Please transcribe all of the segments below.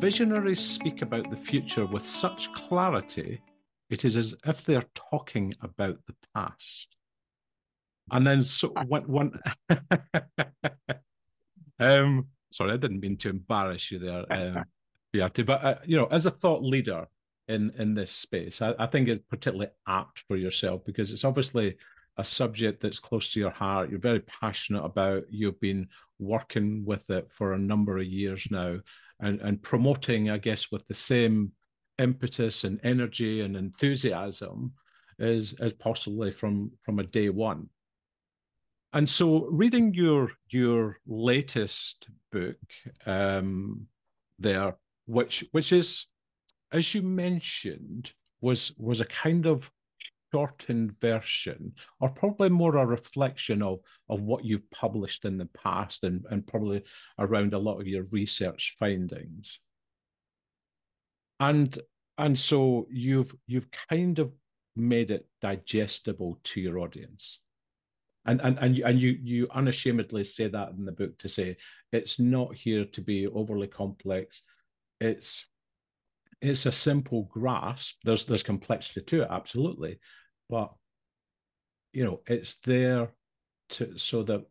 visionaries speak about the future with such clarity, it is as if they're talking about the past. And then so one, one um, sorry, I didn't mean to embarrass you there, um, Bjarte, but uh, you know, as a thought leader in in this space, I, I think it's particularly apt for yourself because it's obviously a subject that's close to your heart. You're very passionate about. You've been working with it for a number of years now, and and promoting, I guess, with the same impetus and energy and enthusiasm as as possibly from from a day one. And so, reading your your latest book um, there, which which is, as you mentioned, was was a kind of shortened version, or probably more a reflection of of what you've published in the past, and and probably around a lot of your research findings. And and so you've you've kind of made it digestible to your audience. And and and you, and you you unashamedly say that in the book to say it's not here to be overly complex. It's it's a simple grasp. There's there's complexity to it absolutely but you know it's there to so that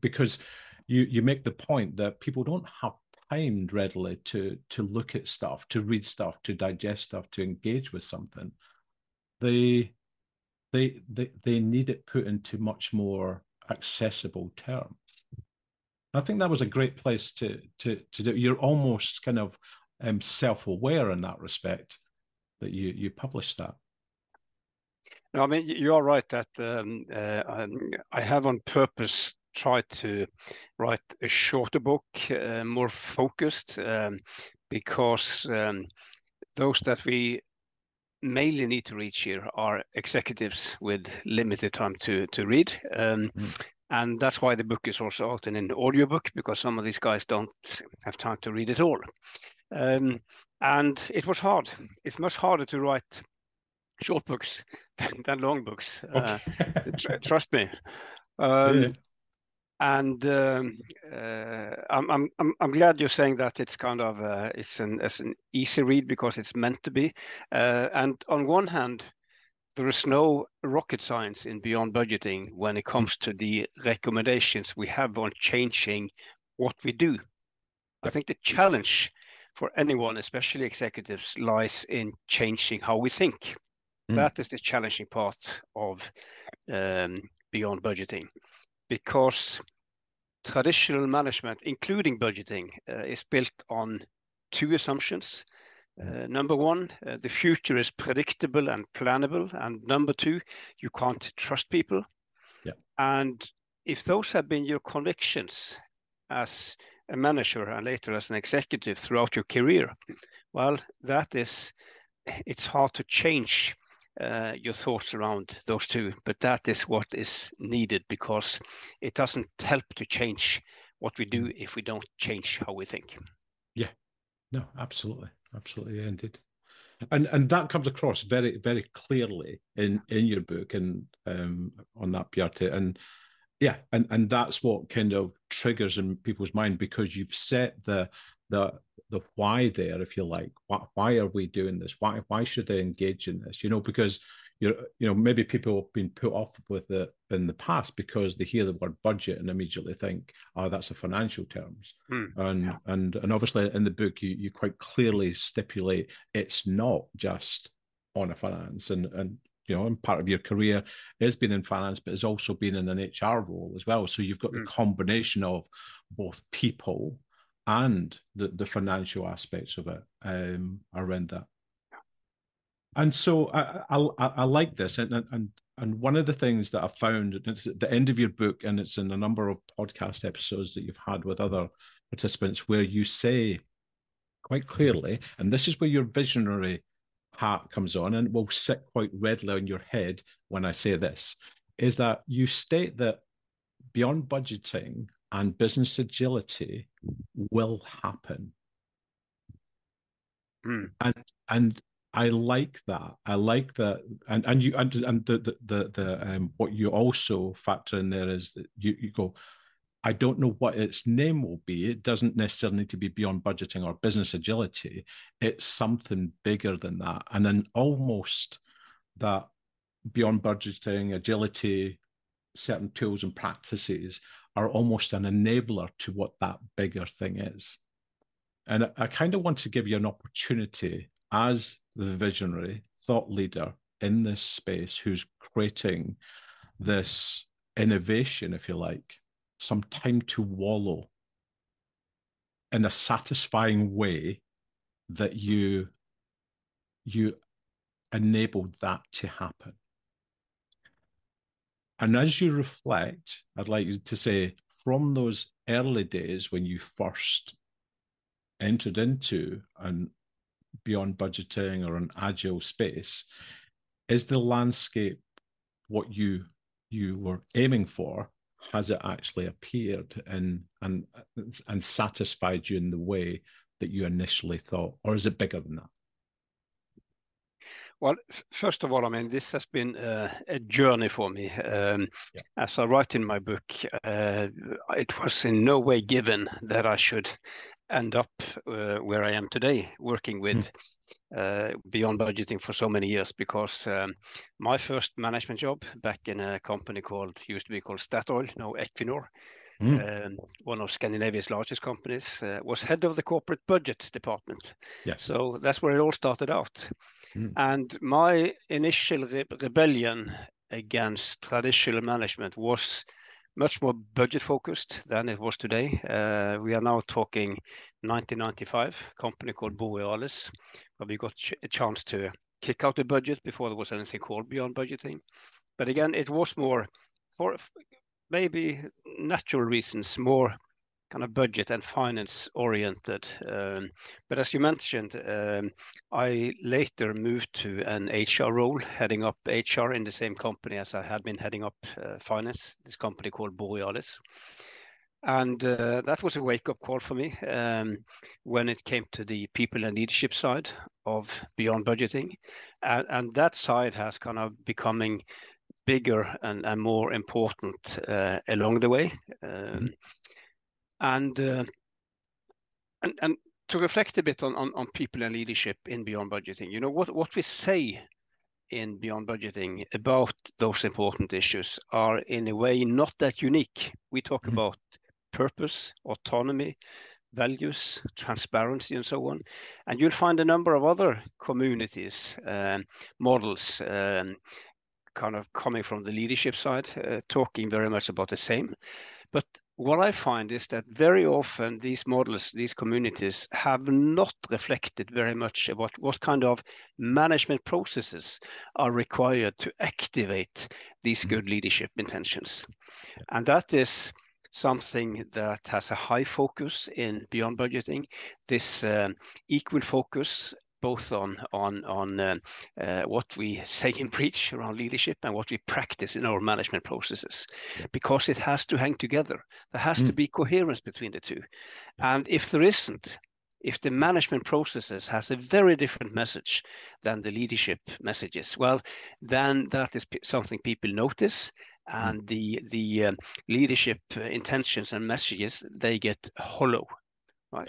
because you you make the point that people don't have time readily to to look at stuff to read stuff to digest stuff to engage with something they they they they need it put into much more accessible terms. I think that was a great place to to to do. You're almost kind of um, self-aware in that respect that you you published that. No, I mean you are right that um, uh, I have on purpose tried to write a shorter book, uh, more focused, um, because um, those that we mainly need to reach here are executives with limited time to to read. Um, mm. And that's why the book is also out in an audiobook because some of these guys don't have time to read it all. Um, and it was hard. It's much harder to write short books than, than long books. Uh, okay. Tr trust me. Um, yeah and um, uh, I'm, I'm I'm glad you're saying that it's kind of uh, it's an it's an easy read because it's meant to be. Uh, and on one hand, there is no rocket science in beyond budgeting when it comes to the recommendations we have on changing what we do. I think the challenge for anyone, especially executives, lies in changing how we think. Mm. That is the challenging part of um, beyond budgeting because traditional management, including budgeting, uh, is built on two assumptions. Uh, number one, uh, the future is predictable and plannable. And number two, you can't trust people. Yeah. And if those have been your convictions as a manager and later as an executive throughout your career, well, that is, it's hard to change uh, your thoughts around those two, but that is what is needed because it doesn't help to change what we do mm. if we don't change how we think. Yeah, no, absolutely, absolutely, indeed, and and that comes across very very clearly in in your book and um, on that Bjarte and yeah, and and that's what kind of triggers in people's mind because you've set the the the why there, if you like. Why, why are we doing this? Why why should they engage in this? You know, because you you know maybe people have been put off with it in the past because they hear the word budget and immediately think, oh, that's a financial terms. Mm, and yeah. and and obviously in the book you you quite clearly stipulate it's not just on a finance and and you know, and part of your career has been in finance, but has also been in an HR role as well. So you've got mm. the hmm. combination of both people and the, the financial aspects of it um, around that. And so I, I, I like this, and and and one of the things that I found it's at the end of your book, and it's in a number of podcast episodes that you've had with other participants, where you say quite clearly, and this is where your visionary hat comes on, and it will sit quite readily on your head when I say this, is that you state that beyond budgeting, and business agility will happen. Mm. And and I like that. I like that, and and you and and the the the, the um what you also factor in there is that you you go I don't know what its name will be. It doesn't necessarily need to be beyond budgeting or business agility. It's something bigger than that. And then almost that beyond budgeting, agility, certain tools and practices are almost an enabler to what that bigger thing is. And I, kind of want to give you an opportunity as the visionary thought leader in this space who's creating this innovation, if you like, some time to wallow in a satisfying way that you you enabled that to happen. And as you reflect, I'd like you to say from those early days when you first entered into an beyond budgeting or an agile space, is the landscape what you you were aiming for? Has it actually appeared and and and satisfied you in the way that you initially thought, or is it bigger than that? Well, first of all, I mean, this has been uh, a journey for me. Um, yeah. As I write in my book, uh, it was in no way given that I should end up uh, where I am today, working with mm. beyond budgeting for so many years. Because um, my first management job back in a company called used to be called Statoil, now Equinor, mm. um, one of Scandinavia's largest companies, uh, was head of the corporate budget department. Yes. So that's where it all started out. Mm. And my initial re rebellion against traditional management was much more budget focused than it was today. Uh, we are now talking 1995, a company called Borealis, where we got ch a chance to kick out the budget before there was anything called beyond budgeting. But again, it was more for maybe natural reasons, more kind of budget and finance oriented. Um, but as you mentioned, um, I later moved to an HR role, heading up HR in the same company as I had been heading up uh, finance, this company called Borealis. And uh, that was a wake up call for me um, when it came to the people and leadership side of beyond budgeting. And, and that side has kind of becoming bigger and, and more important uh, along the way. Um, mm-hmm. and, uh, and and to reflect a bit on, on, on people and leadership in beyond budgeting, you know what what we say in beyond budgeting about those important issues are in a way not that unique. We talk mm-hmm. about purpose, autonomy, values, transparency, and so on. And you'll find a number of other communities, um, models, um, kind of coming from the leadership side, uh, talking very much about the same. But what I find is that very often these models, these communities have not reflected very much about what kind of management processes are required to activate these mm-hmm. good leadership intentions. And that is something that has a high focus in beyond budgeting, this um, equal focus both on on on uh, uh, what we say and preach around leadership and what we practice in our management processes, because it has to hang together. There has mm. to be coherence between the two, and if there isn't, if the management processes has a very different message than the leadership messages, well, then that is something people notice, mm. and the the um, leadership uh, intentions and messages they get hollow, right?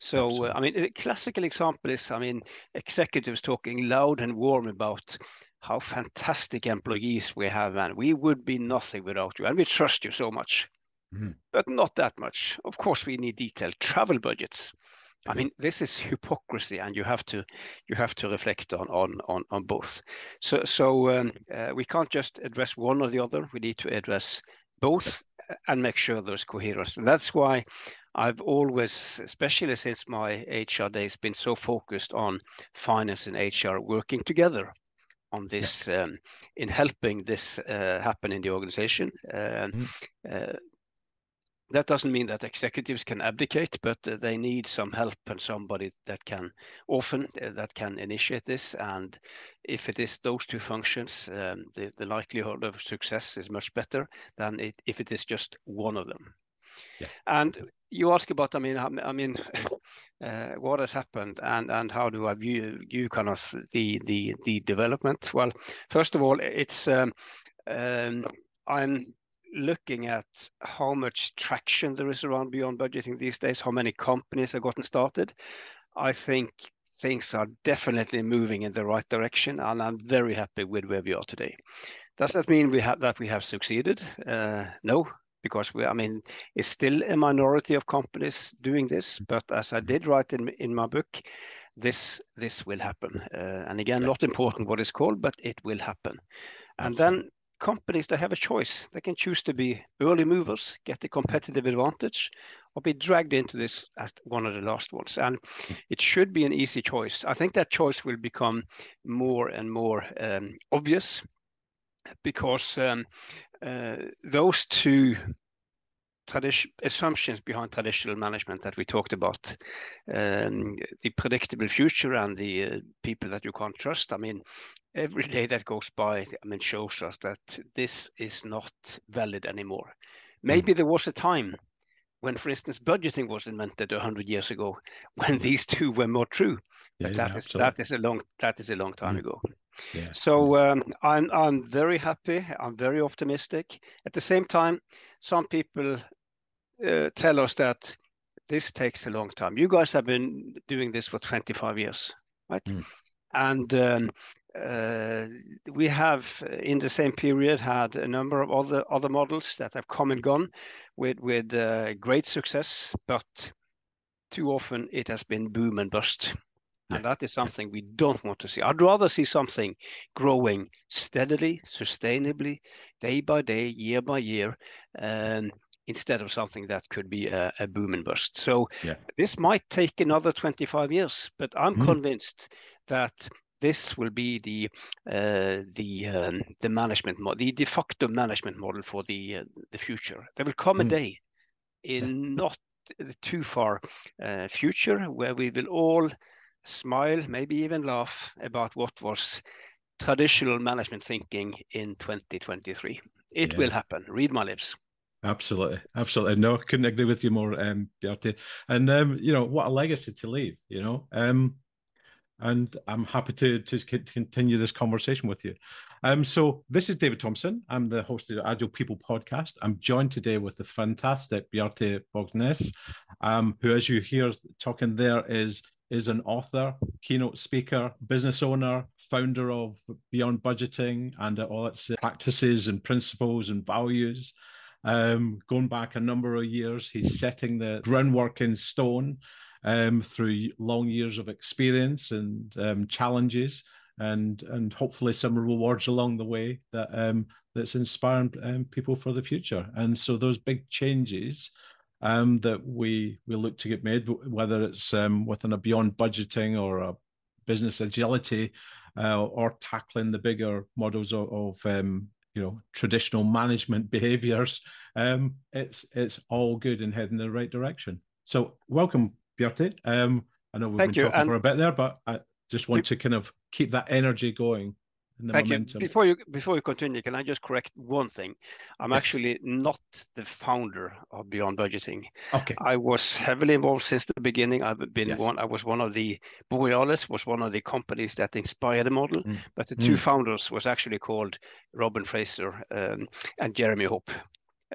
So, uh, I mean, a classical example is, I mean, executives talking loud and warm about how fantastic employees we have, and we would be nothing without you, and we trust you so much. Mm-hmm. But not that much. Of course, we need detailed travel budgets. I mean, this is hypocrisy, and you have to you have to reflect on on on, on both. So so um, uh, we can't just address one or the other. We need to address both and make sure there's coherence. And that's why I've always, especially since my HR days, been so focused on finance and HR working together on this yeah. um, in helping this uh, happen in the organization. Uh, mm. uh, that doesn't mean that executives can abdicate, but uh, they need some help and somebody that can often uh, that can initiate this. And if it is those two functions, um, the, the likelihood of success is much better than it, if it is just one of them. Yeah. And you ask about, I mean, I mean, uh, what has happened and and how do I view you kind of the the the development? Well, first of all, it's um, um, I'm looking at how much traction there is around beyond budgeting these days, how many companies have gotten started, I think things are definitely moving in the right direction, and I'm very happy with where we are today. Does that mean we have that we have succeeded? Uh, no, because we, I mean, it's still a minority of companies doing this. But as I did write in in my book, this this will happen. Uh, and again, not important what it's called, but it will happen. And then companies that have a choice. They can choose to be early movers, get the competitive advantage, or be dragged into this as one of the last ones. And it should be an easy choice. I think that choice will become more and more um, obvious because um, uh, those two tradition assumptions behind traditional management that we talked about, um, the predictable future and the uh, people that you can't trust. I mean, every day that goes by, I mean, shows us that this is not valid anymore. Maybe mm. there was a time when, for instance, budgeting was invented hundred years ago, when these two were more true. Yeah, but that yeah, is that is a long that is a long time mm. ago. Yeah. So um, I'm I'm very happy. I'm very optimistic. At the same time, some people uh, tell us that this takes a long time. You guys have been doing this for 25 years, right? Mm. And um, uh, we have, in the same period, had a number of other other models that have come and gone with with uh, great success, but too often it has been boom and bust. Yeah. And that is something we don't want to see. I'd rather see something growing steadily, sustainably, day by day, year by year, um, instead of something that could be a, a boom and bust. So yeah. this might take another 25 years, but I'm mm. convinced that this will be the uh, the um, the management model, the de facto management model for the uh, the future. There will come mm. a day in not too far uh, future where we will all smile, maybe even laugh about what was traditional management thinking in 2023. It yeah. will happen. Read my lips. Absolutely, absolutely. No, couldn't agree with you more, um, Bjarte. And um, you know, what a legacy to leave. You know, um, and I'm happy to to continue this conversation with you. Um, so this is David Thompson. I'm the host of the Agile People podcast. I'm joined today with the fantastic Bjarte Bogsnes, um, who, as you hear talking there, is is an author, keynote speaker, business owner, founder of Beyond Budgeting and all its practices and principles and values. Um, going back a number of years, he's setting the groundwork in stone um, through long years of experience and um, challenges, and and hopefully some rewards along the way that um, that's inspiring um, people for the future. And so those big changes um, that we we look to get made, whether it's um, within a beyond budgeting or a business agility, uh, or tackling the bigger models of, of um, you know traditional management behaviors um, it's it's all good and heading in the right direction so welcome Bjarte. um i know we've Thank been you. talking and for a bit there but i just want to kind of keep that energy going Thank momentum. you. Before you before you continue, can I just correct one thing? I'm yes. actually not the founder of Beyond Budgeting. Okay. I was heavily involved since the beginning. I've been yes. one. I was one of the Borealis was one of the companies that inspired the model. Mm. But the two mm. founders was actually called Robin Fraser um, and Jeremy Hope.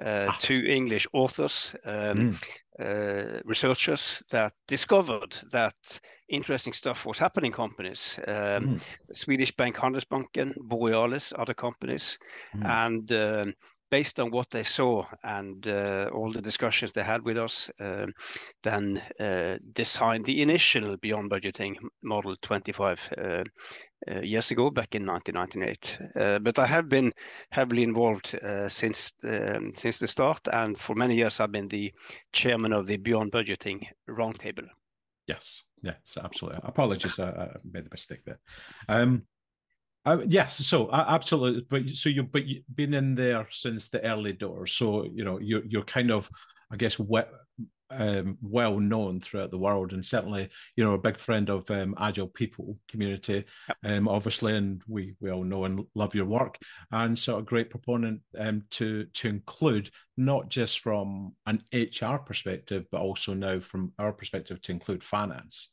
Uh, ah. two English authors, um, mm. Uh, researchers that discovered that interesting stuff was happening companies. Um, mm. Swedish bank Handelsbanken, Borealis, other companies, mm. and um, based on what they saw and uh, all the discussions they had with us, uh, then uh, designed the initial beyond budgeting model 25 uh, years ago, back in 1998. Uh, but I have been heavily involved since um, since the start, and for many years I've been the chairman of the Beyond Budgeting Roundtable. Yes, yes, absolutely. Apologies, I, I made a mistake there. Uh, yes, so uh, absolutely. But so you but you've been in there since the early doors, so you know you're you're kind of, I guess, we, um, well known throughout the world, and certainly you know a big friend of um, Agile People community, yep. um, obviously, and we we all know and love your work, and so a great proponent um, to to include not just from an HR perspective, but also now from our perspective to include finance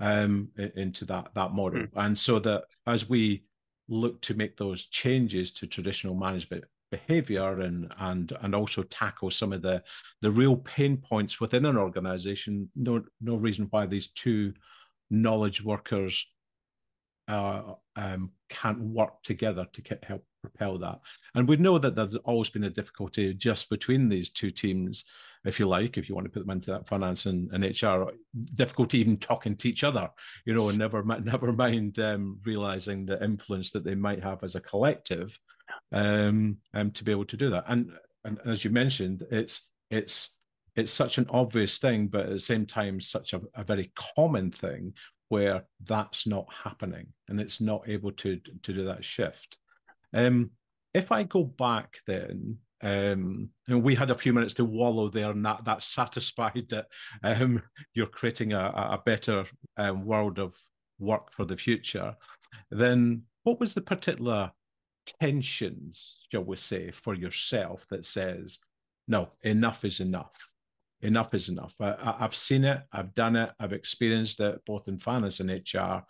um into that that model, mm. and so that as we look to make those changes to traditional management behavior and and and also tackle some of the the real pain points within an organization. No no reason why these two knowledge workers uh, um, can't work together to help propel that. And we know that there's always been a difficulty just between these two teams if you like, if you want to put them into that finance and, and HR, difficulty even talking to each other, you know, and never never mind um, realizing the influence that they might have as a collective, um, um, to be able to do that. And and as you mentioned, it's it's it's such an obvious thing, but at the same time, such a, a very common thing where that's not happening and it's not able to to do that shift. Um, if I go back then um, and we had a few minutes to wallow there, and that that's satisfied that um, you're creating a, a better um, world of work for the future. Then, what was the particular tensions, shall we say, for yourself that says, no, enough is enough. Enough is enough. I, have seen it, I've done it, I've experienced it both in finance and HR,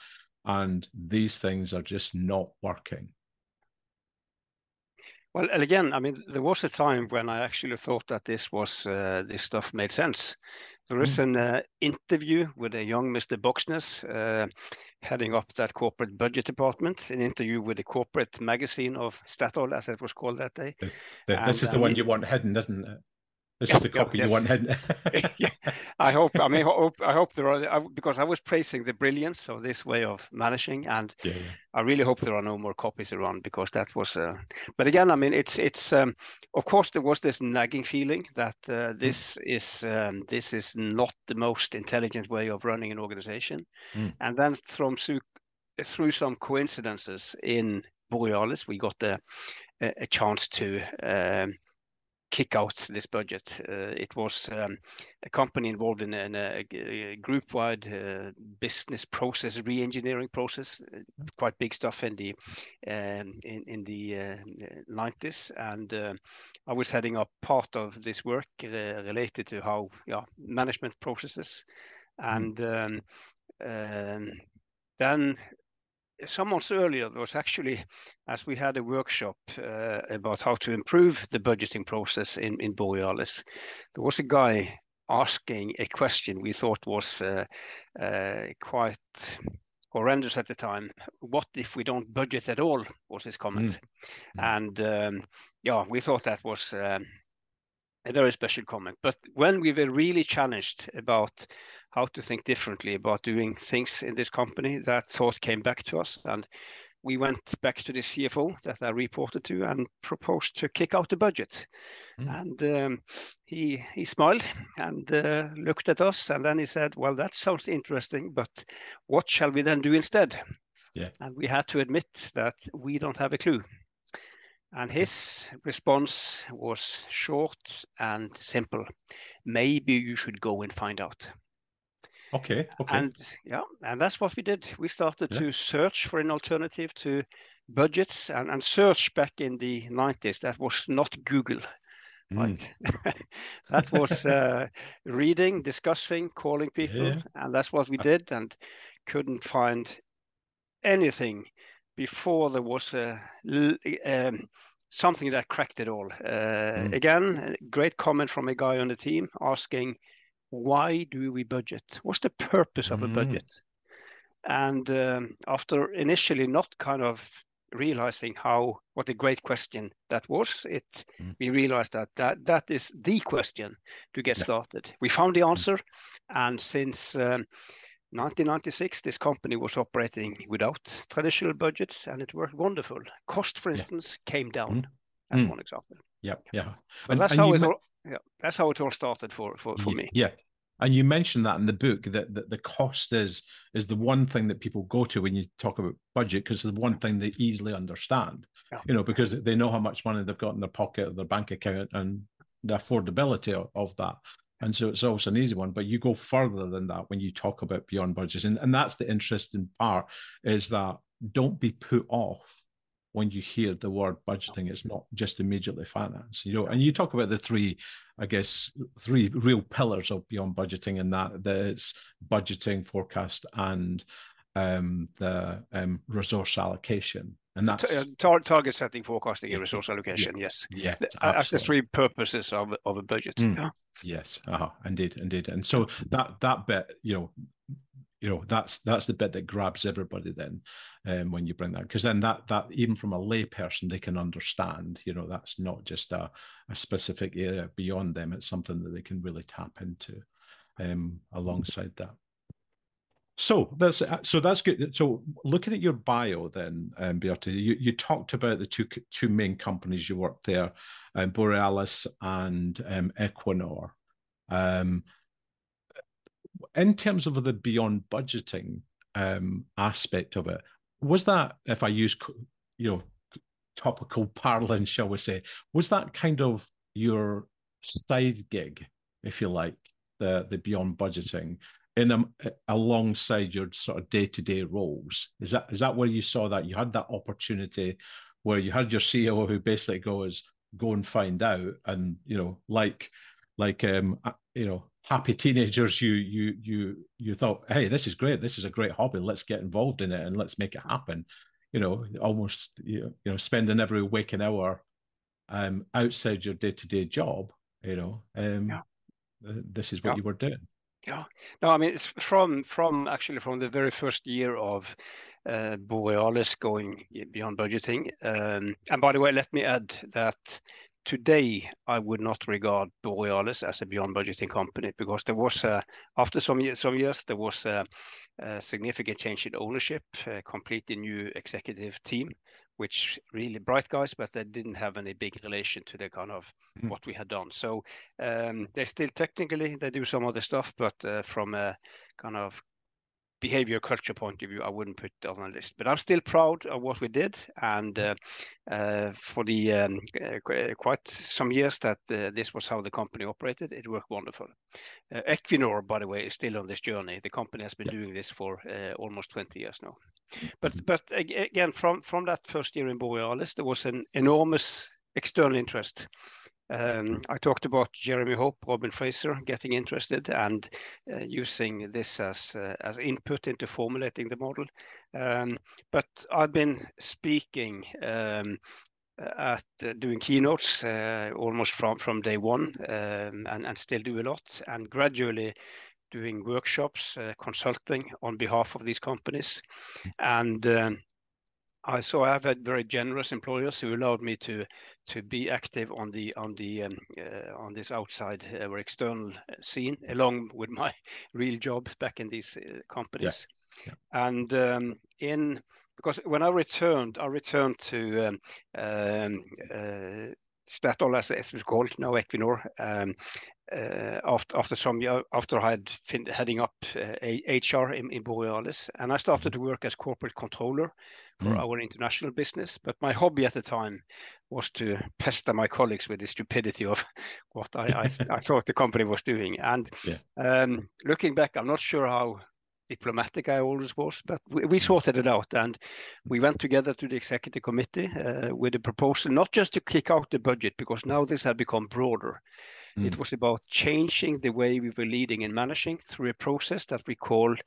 and these things are just not working. Well, and again, I mean, there was a time when I actually thought that this was uh, this stuff made sense. There is mm. an uh, interview with a young Mr. Bogsnes, uh, heading up that corporate budget department. An interview with the corporate magazine of Statoil, as it was called that day. This, and, is the um, one you want hidden, isn't it? This yeah, is the copy yeah, you want yeah, I hope. I mean, hope, I hope there are because I was praising the brilliance of this way of managing, and yeah, I really hope there are no more copies around because that was. Uh, but again, I mean, it's it's. Um, of course, there was this nagging feeling that uh, hmm. this mm. is um, this is not the most intelligent way of running an organization, mm. and then from through, through some coincidences in Borealis, we got a, a chance to. Um, kick out this budget. Uh, it was um, a company involved in, a, group-wide uh, business process re-engineering process, uh, quite big stuff in the um, in, in the 90s, uh, and uh, I was heading up part of this work uh, related to how yeah management processes, mm. and um, um, then some months earlier, there was actually, as we had a workshop uh, about how to improve the budgeting process in, in Borealis, there was a guy asking a question we thought was uh, uh, quite horrendous at the time. What if we don't budget at all? Was his comment, mm. and um, yeah, we thought that was. Um, a very special comment. But when we were really challenged about how to think differently about doing things in this company. That thought came back to us, and we went back to the CFO that I reported to and proposed to kick out the budget. Mm. And um, he he smiled and uh, looked at us, and then he said, "Well, that sounds interesting, but what shall we then do instead?" Yeah. And we had to admit that we don't have a clue. And his response was short and simple. Maybe you should go and find out. Okay. Okay. And yeah, and that's what we did. We started yeah. to search for an alternative to budgets and, and search back in the 90s. That was not Google. Mm. Right. that was uh, reading, discussing, calling people, yeah. and that's what we did. And couldn't find anything before there was a um, something that cracked it all. Uh, mm. Again, great comment from a guy on the team asking why do we budget? What's the purpose of a mm. budget? And um, after initially not kind of realizing how what a great question that was, it mm. we realized that that that is the question to get yeah. started. We found the mm. answer, and since um, 1996, this company was operating without traditional budgets, and it worked wonderful. Cost, for instance, yeah. came down. Mm. That's one example. Yeah, yeah. And, that's how it all, yeah, that's how it all started for for, for yeah, me. Yeah, and you mentioned that in the book that, that the cost is is the one thing that people go to when you talk about budget because it's the one thing they easily understand. Yeah. You know, because they know how much money they've got in their pocket or their bank account and the affordability of, of that. And so it's always an easy one, but you go further than that when you talk about beyond budget. And, and that's the interesting part is that don't be put off when you hear the word budgeting, it's not just immediately finance. You know, and you talk about the three, I guess, three real pillars of beyond budgeting, and that that it's budgeting, forecast, and um, the um, resource allocation. and that's tar target setting, forecasting, and resource allocation. Yeah, yes, yeah, as the three purposes of of a budget. Mm. Yeah. Yes, uh-huh. indeed, indeed, and so that that bit, you know, you know, that's that's the bit that grabs everybody then, um, when you bring that, because then that that even from a layperson they can understand. You know, that's not just a a specific area beyond them; it's something that they can really tap into, um, alongside that. So that's so that's good. So looking at your bio, then, um, you, you talked about the two two main companies you worked there, um, Borealis and um, Equinor. Um, in terms of the beyond budgeting um, aspect of it, was that if I use you know topical parlance, shall we say, was that kind of your side gig, if you like, the the beyond budgeting? in a, alongside your sort of day-to-day roles is that is that where you saw that you had that opportunity where you had your CEO who basically goes go and find out and you know like like um uh, you know happy teenagers you you you you thought hey this is great this is a great hobby let's get involved in it and let's make it happen you know almost you know spending every waking hour um outside your day-to-day job you know um yeah. this is what yeah. you were doing yeah. No, I mean, it's from from actually from the very first year of uh, Borealis going beyond budgeting. Um, and by the way, let me add that today I would not regard Borealis as a beyond budgeting company because there was after some years, some years there was a, a significant change in ownership, a completely new executive team, which really bright guys, but they didn't have any big relation to the kind of mm. what we had done. So um, they still technically they do some other stuff, but uh, from a kind of behavior culture point of view, I wouldn't put it on the list. But I'm still proud of what we did, and uh, uh, for the um, uh, quite some years that uh, this was how the company operated, it worked wonderful. Uh, Equinor, by the way, is still on this journey. The company has been doing this for uh, almost 20 years now. But mm-hmm. but again, from from that first year in Borealis, there was an enormous external interest. Um, I talked about Jeremy Hope, Robin Fraser getting interested and uh, using this as uh, as input into formulating the model. Um, but I've been speaking um, at uh, doing keynotes uh, almost from from day one, um, and and still do a lot, and gradually doing workshops, uh, consulting on behalf of these companies. And um, I so I have had very generous employers who allowed me to to be active on the on the um, uh, on this outside uh, or external scene along with my real job back in these uh, companies. Yeah. Yeah. And um, in because when I returned, I returned to um, um uh, Statoil, as it's called now, Equinor, um, uh, after after some after I had heading up uh, HR in, in Borealis, and I started to work as corporate controller for mm. our international business. But my hobby at the time was to pester my colleagues with the stupidity of what I, I, I thought the company was doing. And um, looking back, I'm not sure how diplomatic I always was, but we, we, sorted it out and we went together to the executive committee uh, with a proposal, not just to kick out the budget, because now this had become broader. Mm. It was about changing the way we were leading and managing through a process that we called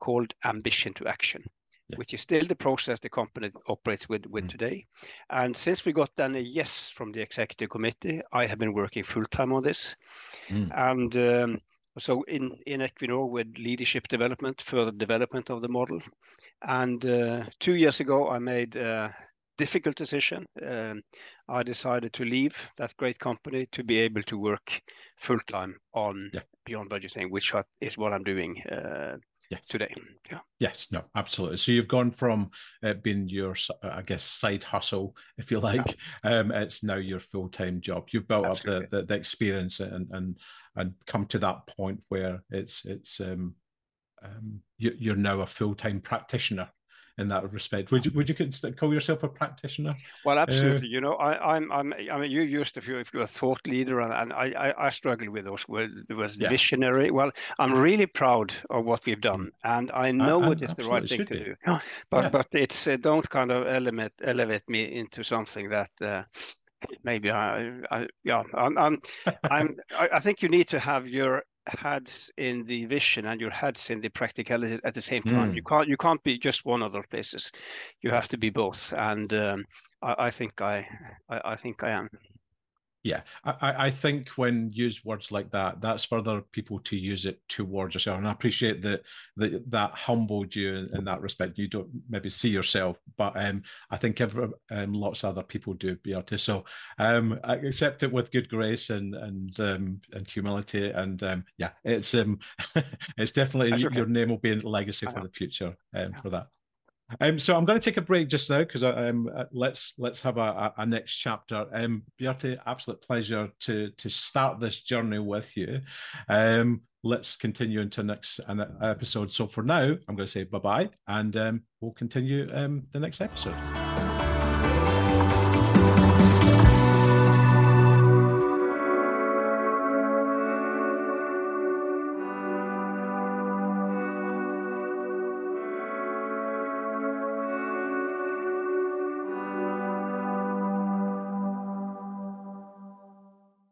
called ambition to action. Yeah. Which is still the process the company operates with, with mm. today. And since we got then a yes from the executive committee, I have been working full time on this. Mm. And um, so in, in Equinor with leadership development, further development of the model. And uh, two years ago, I made a difficult decision. Um, I decided to leave that great company to be able to work full time on beyond budgeting, which is what I'm doing uh, today. Yeah. Yes, no, absolutely. So you've gone from uh, being your, I guess, side hustle, if you like. Um, it's now your full time job. You've built up the, the, the experience and and and come to that point where it's it's um, um, you, are now a full time practitioner in that respect. Would you would you call yourself a practitioner? Well, absolutely. Uh, you know, I, I'm I'm I mean, you used if you if you're a thought leader, and, and I, I, I struggle with those words. Was yeah. visionary. Well, I'm really proud of what we've done, mm. and I know I, it is the right thing to be. do. But yeah. but it's uh, don't kind of elevate elevate me into something that. Uh, maybe I, I yeah I'm I'm, I'm I think you need to have your heads in the vision and your heads in the practicality at the same time. Mm. You can't you can't be just one of those places. You have to be both, and um, I, I, think I, I, I think I am. Yeah, I, I think when use words like that, that's for other people to use it towards yourself. And I appreciate that that, that humbled you in, in, that respect. You don't maybe see yourself, but um, I think every, um, lots of other people do, Bjarte. So um, I accept it with good grace and and um, and humility. And um, yeah, it's um, it's definitely your name will be in legacy for the future um, for that. Um, so I'm going to take a break just now because um, uh, let's let's have a, a, next chapter. Um, Bjarte, absolute pleasure to to start this journey with you. Um, let's continue into next episode. So for now, I'm going to say bye bye, and um, we'll continue um, the next episode.